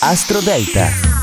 Astro Delta.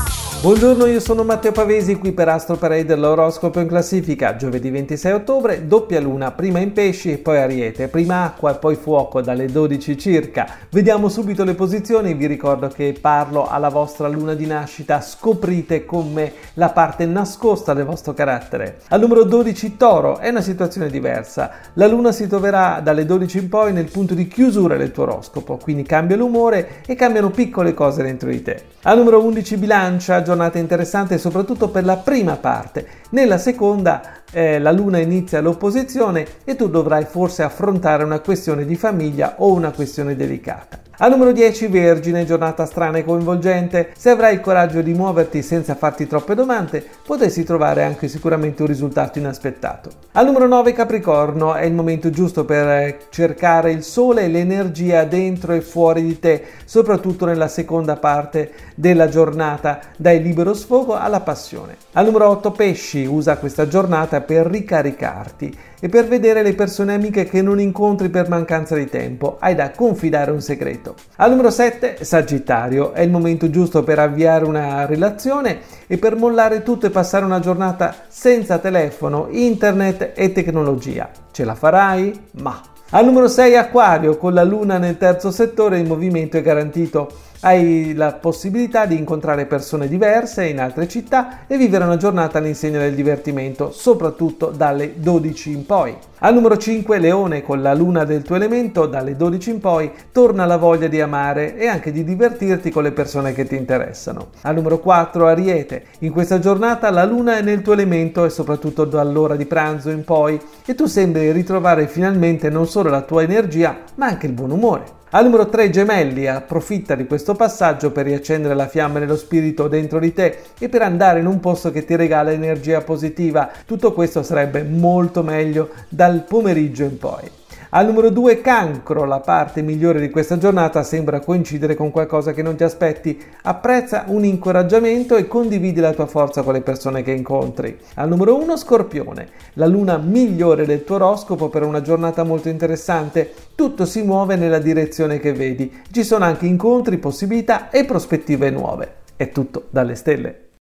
Buongiorno, io sono Matteo Pavesi qui per Astro Parade l'oroscopo in classifica. Giovedì 26 ottobre, doppia luna, prima in pesci e poi ariete, prima acqua e poi fuoco dalle 12 circa. Vediamo subito le posizioni, vi ricordo che parlo alla vostra luna di nascita, scoprite con me la parte nascosta del vostro carattere. Al numero 12 Toro è una situazione diversa. La luna si troverà dalle 12 in poi nel punto di chiusura del tuo oroscopo, quindi cambia l'umore e cambiano piccole cose dentro di te. Al numero 11 Bilancia, giornata interessante soprattutto per la prima parte. Nella seconda eh, la luna inizia l'opposizione e tu dovrai forse affrontare una questione di famiglia o una questione delicata. Al numero 10 Vergine, giornata strana e coinvolgente. Se avrai il coraggio di muoverti senza farti troppe domande, potresti trovare anche sicuramente un risultato inaspettato. Al numero 9 Capricorno, è il momento giusto per cercare il sole e l'energia dentro e fuori di te, soprattutto nella seconda parte della giornata, dai libero sfogo alla passione. Al numero 8 Pesci, usa questa giornata per ricaricarti e per vedere le persone amiche che non incontri per mancanza di tempo. Hai da confidare un segreto. Al numero 7, Sagittario, è il momento giusto per avviare una relazione e per mollare tutto e passare una giornata senza telefono, internet e tecnologia. Ce la farai? Ma. Al numero 6, Aquario, con la luna nel terzo settore il movimento è garantito hai la possibilità di incontrare persone diverse in altre città e vivere una giornata all'insegna del divertimento, soprattutto dalle 12 in poi. Al numero 5 Leone, con la luna del tuo elemento, dalle 12 in poi torna la voglia di amare e anche di divertirti con le persone che ti interessano. Al numero 4 Ariete, in questa giornata la luna è nel tuo elemento e soprattutto dall'ora di pranzo in poi e tu sembri ritrovare finalmente non solo la tua energia ma anche il buon umore. Al numero 3 Gemelli approfitta di questo passaggio per riaccendere la fiamma nello spirito dentro di te e per andare in un posto che ti regala energia positiva. Tutto questo sarebbe molto meglio dal pomeriggio in poi. Al numero 2 cancro, la parte migliore di questa giornata sembra coincidere con qualcosa che non ti aspetti. Apprezza un incoraggiamento e condividi la tua forza con le persone che incontri. Al numero 1 scorpione, la luna migliore del tuo oroscopo per una giornata molto interessante. Tutto si muove nella direzione che vedi. Ci sono anche incontri, possibilità e prospettive nuove. È tutto dalle stelle.